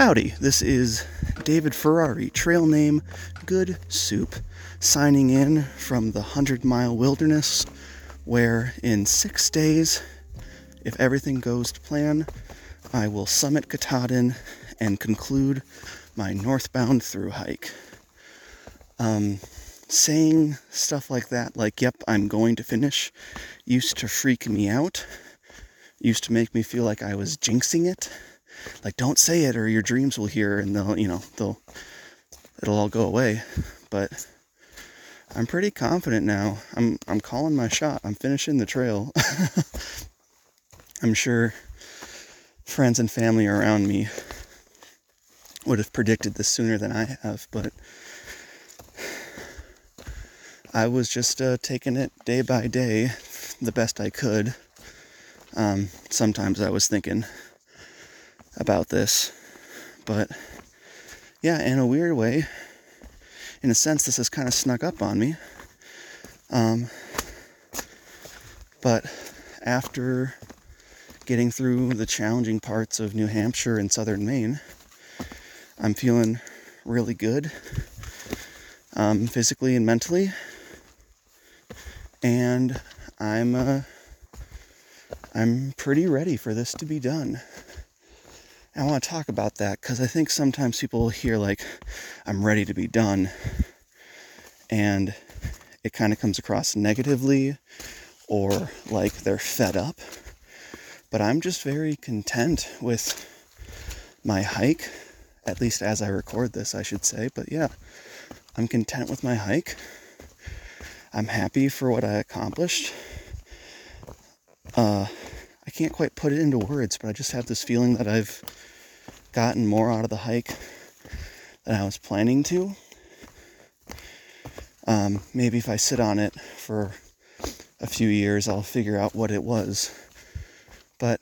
Howdy, this is David Ferrari, trail name Good Soup, signing in from the Hundred Mile Wilderness, where in six days, if everything goes to plan, I will summit Katahdin and conclude my northbound through hike. Um, saying stuff like that, like, yep, I'm going to finish, used to freak me out, used to make me feel like I was jinxing it. Like, don't say it or your dreams will hear and they'll, you know, they'll, it'll all go away. But I'm pretty confident now. I'm, I'm calling my shot. I'm finishing the trail. I'm sure friends and family around me would have predicted this sooner than I have, but I was just uh, taking it day by day the best I could. Um, sometimes I was thinking about this, but yeah, in a weird way, in a sense, this has kind of snuck up on me. Um, but after getting through the challenging parts of New Hampshire and southern Maine, I'm feeling really good um, physically and mentally and I'm uh, I'm pretty ready for this to be done. I want to talk about that because I think sometimes people hear like I'm ready to be done, and it kind of comes across negatively or like they're fed up. But I'm just very content with my hike, at least as I record this, I should say. But yeah, I'm content with my hike. I'm happy for what I accomplished. Uh, I can't quite put it into words, but I just have this feeling that I've gotten more out of the hike than I was planning to. Um, maybe if I sit on it for a few years, I'll figure out what it was. But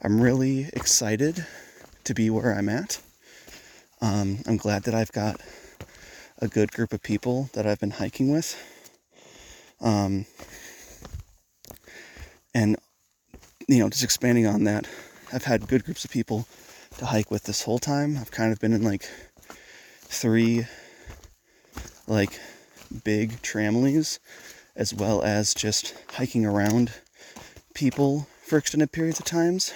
I'm really excited to be where I'm at. Um, I'm glad that I've got a good group of people that I've been hiking with. Um, and, you know, just expanding on that, I've had good groups of people to hike with this whole time. I've kind of been in like three, like, big tramilies, as well as just hiking around people for extended periods of times.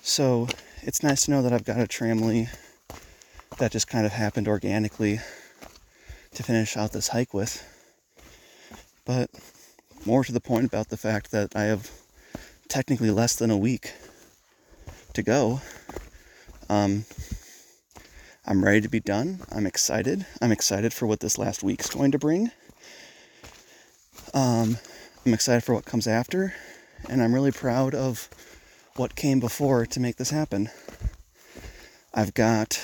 So it's nice to know that I've got a tramily that just kind of happened organically to finish out this hike with. But more to the point about the fact that I have technically less than a week to go. Um, I'm ready to be done. I'm excited. I'm excited for what this last week's going to bring. Um, I'm excited for what comes after, and I'm really proud of what came before to make this happen. I've got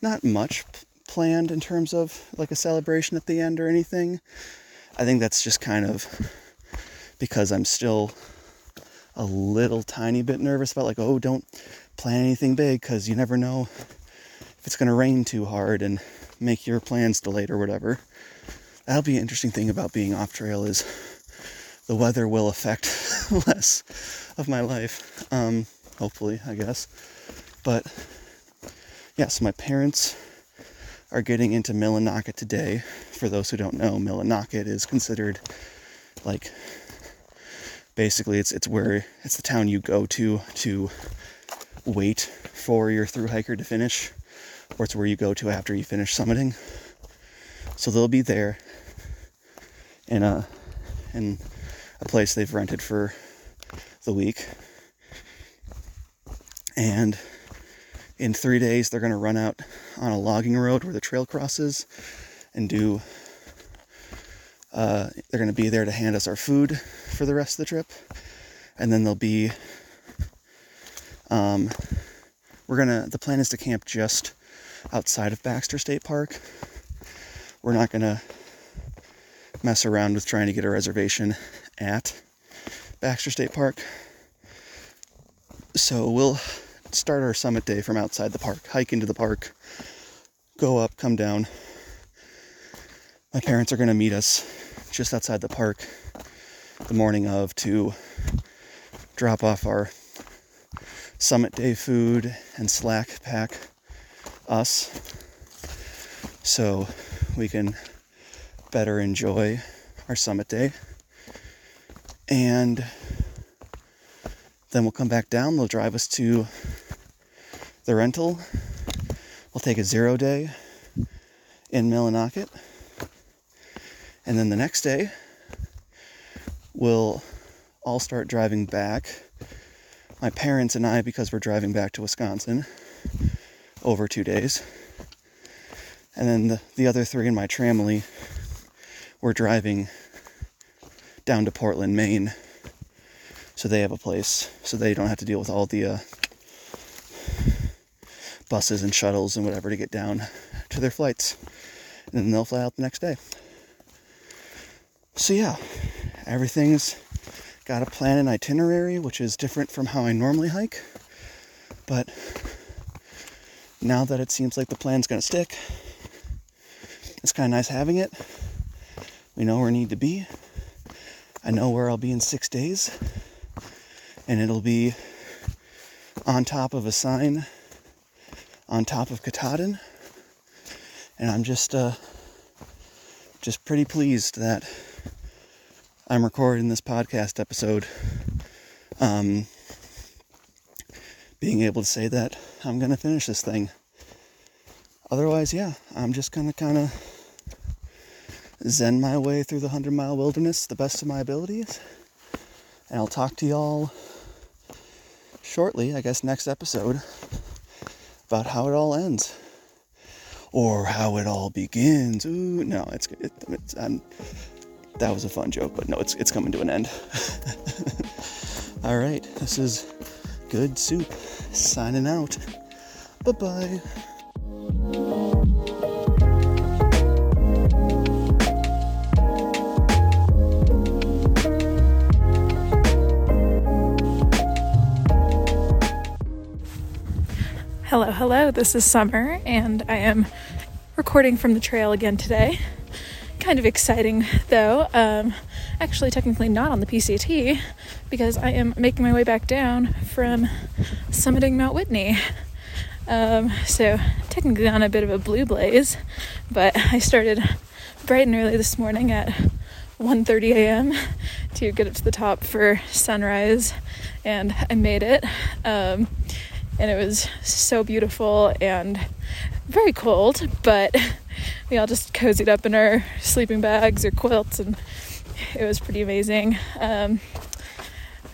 not much planned in terms of like a celebration at the end or anything. I think that's just kind of because I'm still a little tiny bit nervous about like, oh, don't plan anything big because you never know if it's going to rain too hard and make your plans delayed or whatever. That'll be an interesting thing about being off trail is the weather will affect less of my life. Um, hopefully, I guess. But yeah, so my parents are getting into Millinocket today. For those who don't know, Millinocket is considered like basically it's it's where it's the town you go to to wait for your through hiker to finish, or it's where you go to after you finish summiting. So they'll be there in a in a place they've rented for the week. And in three days, they're going to run out on a logging road where the trail crosses and do. Uh, they're going to be there to hand us our food for the rest of the trip. And then they'll be. Um, we're going to. The plan is to camp just outside of Baxter State Park. We're not going to mess around with trying to get a reservation at Baxter State Park. So we'll start our summit day from outside the park, hike into the park, go up, come down. My parents are going to meet us just outside the park the morning of to drop off our summit day food and slack pack us so we can better enjoy our summit day. And then we'll come back down. They'll drive us to the rental. We'll take a zero day in Millinocket. And then the next day, we'll all start driving back. My parents and I, because we're driving back to Wisconsin over two days. And then the, the other three in my tramily, we're driving down to Portland, Maine. So they have a place, so they don't have to deal with all the uh, buses and shuttles and whatever to get down to their flights. And then they'll fly out the next day. So, yeah, everything's got a plan and itinerary, which is different from how I normally hike. But now that it seems like the plan's going to stick, it's kind of nice having it. We know where we need to be. I know where I'll be in six days. And it'll be on top of a sign on top of Katahdin. And I'm just uh, just pretty pleased that I'm recording this podcast episode. Um, being able to say that I'm gonna finish this thing. Otherwise, yeah, I'm just gonna kind of zen my way through the 100 mile wilderness the best of my abilities. And I'll talk to y'all shortly, I guess, next episode, about how it all ends. Or how it all begins. Ooh, no, it's, it, it's that was a fun joke, but no, it's, it's coming to an end. all right, this is Good Soup signing out. Bye bye. Hello. This is Summer, and I am recording from the trail again today. Kind of exciting though. Um, actually, technically not on the PCT because I am making my way back down from summiting Mount Whitney. Um, so technically on a bit of a blue blaze, but I started bright and early this morning at 1:30 a.m. to get up to the top for sunrise, and I made it. Um, and it was so beautiful and very cold, but we all just cozied up in our sleeping bags or quilts, and it was pretty amazing. Um,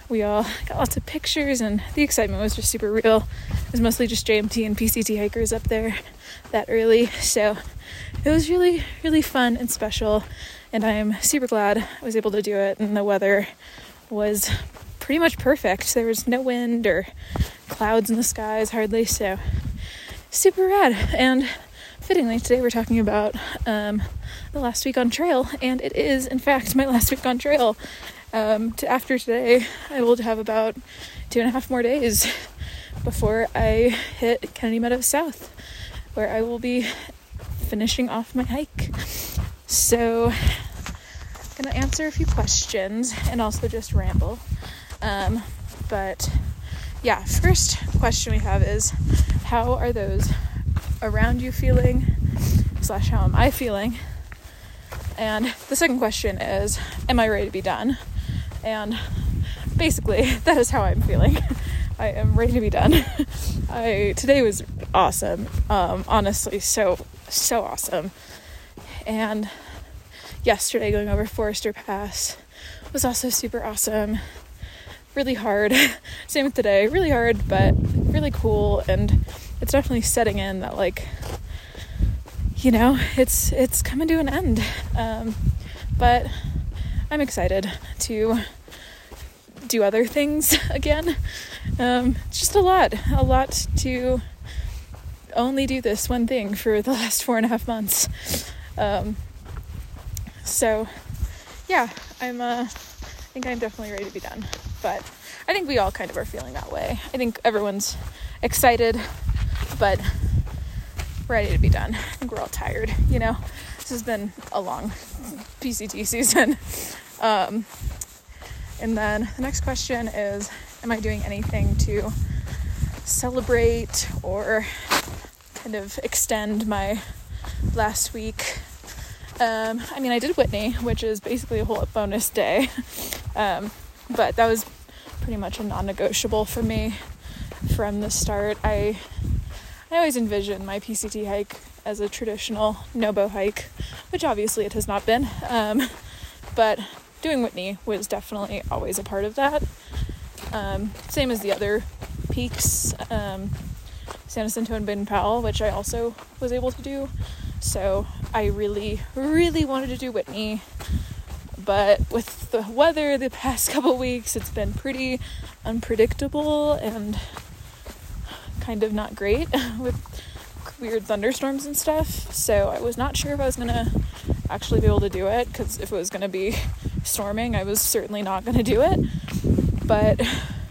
we all got lots of pictures, and the excitement was just super real. It was mostly just JMT and PCT hikers up there that early, so it was really, really fun and special. And I'm super glad I was able to do it, and the weather was pretty much perfect. There was no wind or clouds in the skies hardly, so super rad. And fittingly, today we're talking about um, the last week on trail, and it is, in fact, my last week on trail. Um, to after today, I will have about two and a half more days before I hit Kennedy Meadows South, where I will be finishing off my hike. So, I'm gonna answer a few questions and also just ramble. Um, but yeah, first question we have is how are those around you feeling? Slash, how am I feeling? And the second question is, am I ready to be done? And basically, that is how I'm feeling. I am ready to be done. I today was awesome. Um, honestly, so so awesome. And yesterday going over Forester Pass was also super awesome really hard. Same with today, really hard, but really cool. And it's definitely setting in that like, you know, it's it's coming to an end. Um, but I'm excited to do other things again. Um, just a lot, a lot to only do this one thing for the last four and a half months. Um, so, yeah, I'm. Uh, I think I'm definitely ready to be done. But I think we all kind of are feeling that way. I think everyone's excited, but ready to be done. I think we're all tired, you know? This has been a long PCT season. Um, and then the next question is Am I doing anything to celebrate or kind of extend my last week? Um, I mean, I did Whitney, which is basically a whole bonus day. Um, but that was pretty much a non-negotiable for me from the start. I I always envisioned my PCT hike as a traditional Nobo hike, which obviously it has not been. Um, but doing Whitney was definitely always a part of that. Um, same as the other peaks, um, San Jacinto and Baden Powell, which I also was able to do. So I really, really wanted to do Whitney. But with the weather the past couple weeks, it's been pretty unpredictable and kind of not great with weird thunderstorms and stuff. So I was not sure if I was going to actually be able to do it because if it was going to be storming, I was certainly not going to do it. But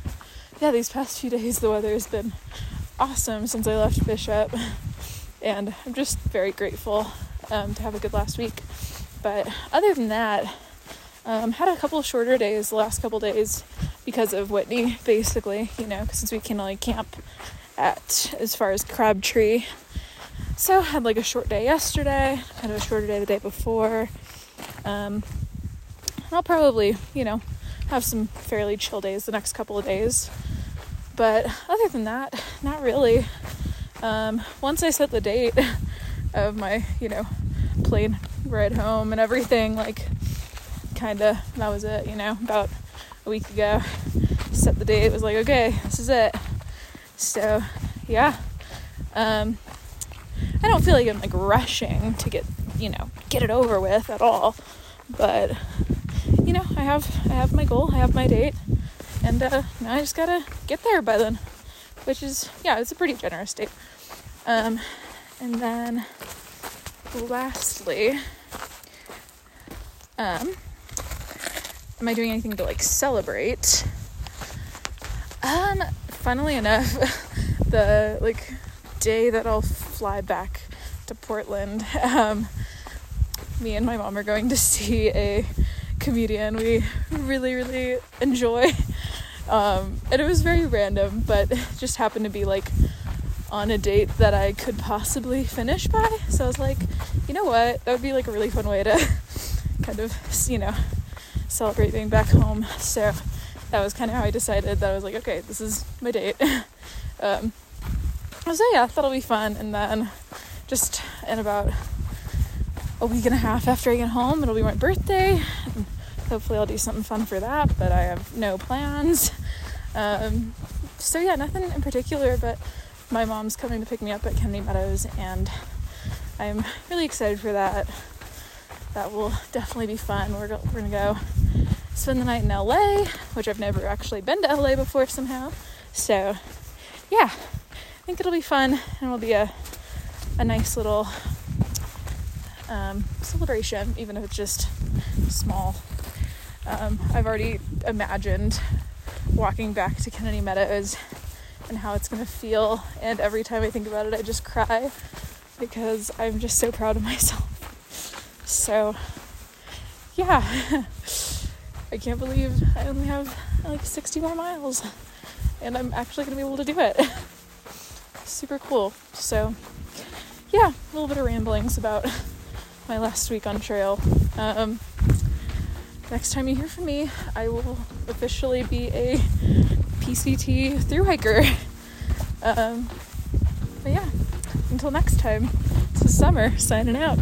yeah, these past few days the weather has been awesome since I left Bishop, and I'm just very grateful um, to have a good last week. But other than that, um, had a couple shorter days the last couple days because of Whitney, basically, you know, since we can only camp at as far as Crabtree. So had like a short day yesterday, had a shorter day the day before. Um, I'll probably, you know, have some fairly chill days the next couple of days. But other than that, not really. Um, once I set the date of my, you know, plane ride home and everything, like, kind of, that was it, you know, about a week ago. Set the date, it was like, okay, this is it. So, yeah. Um, I don't feel like I'm like rushing to get, you know, get it over with at all. But you know, I have I have my goal, I have my date, and uh, now I just gotta get there by then, which is yeah, it's a pretty generous date. Um, and then lastly, um, am I doing anything to like celebrate? Um, funnily enough, the like day that I'll fly back to Portland, um, me and my mom are going to see a comedian we really, really enjoy. Um, and it was very random, but just happened to be like on a date that I could possibly finish by. So I was like, you know what? That would be like a really fun way to kind of, you know, celebrate being back home. So that was kind of how I decided that I was like, okay, this is my date. um, so yeah, that'll be fun. And then just in about a week and a half after I get home, it'll be my birthday. And hopefully, I'll do something fun for that, but I have no plans. Um, so yeah, nothing in particular, but my mom's coming to pick me up at Kennedy Meadows, and I'm really excited for that. That will definitely be fun. We're, go- we're gonna go spend the night in LA, which I've never actually been to LA before somehow. So, yeah, I think it'll be fun and it'll be a, a nice little um, celebration, even if it's just small. Um, I've already imagined walking back to Kennedy Meadows and how it's to feel, and every time I think about it, I just cry because I'm just so proud of myself. So, yeah, I can't believe I only have like 60 more miles, and I'm actually to be able to do it. Super cool. So, yeah, a little bit of ramblings about my last week on trail. Um, next time you hear from me, I will officially be a PCT through hiker. Um, but yeah, until next time, this is Summer signing out.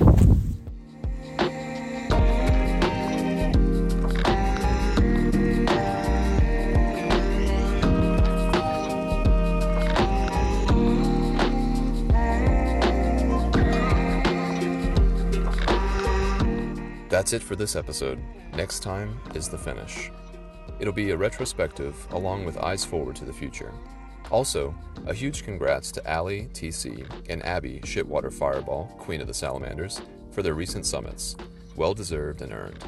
That's it for this episode. Next time is the finish. It'll be a retrospective along with eyes forward to the future. Also, a huge congrats to Allie, TC, and Abby, Shitwater Fireball, Queen of the Salamanders, for their recent summits. Well deserved and earned.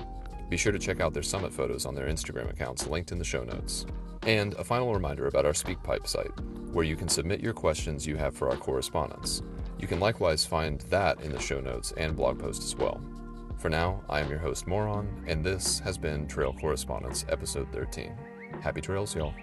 Be sure to check out their summit photos on their Instagram accounts linked in the show notes. And a final reminder about our SpeakPipe site, where you can submit your questions you have for our correspondents. You can likewise find that in the show notes and blog post as well. For now, I am your host, Moron, and this has been Trail Correspondents, Episode 13. Happy trails, y'all.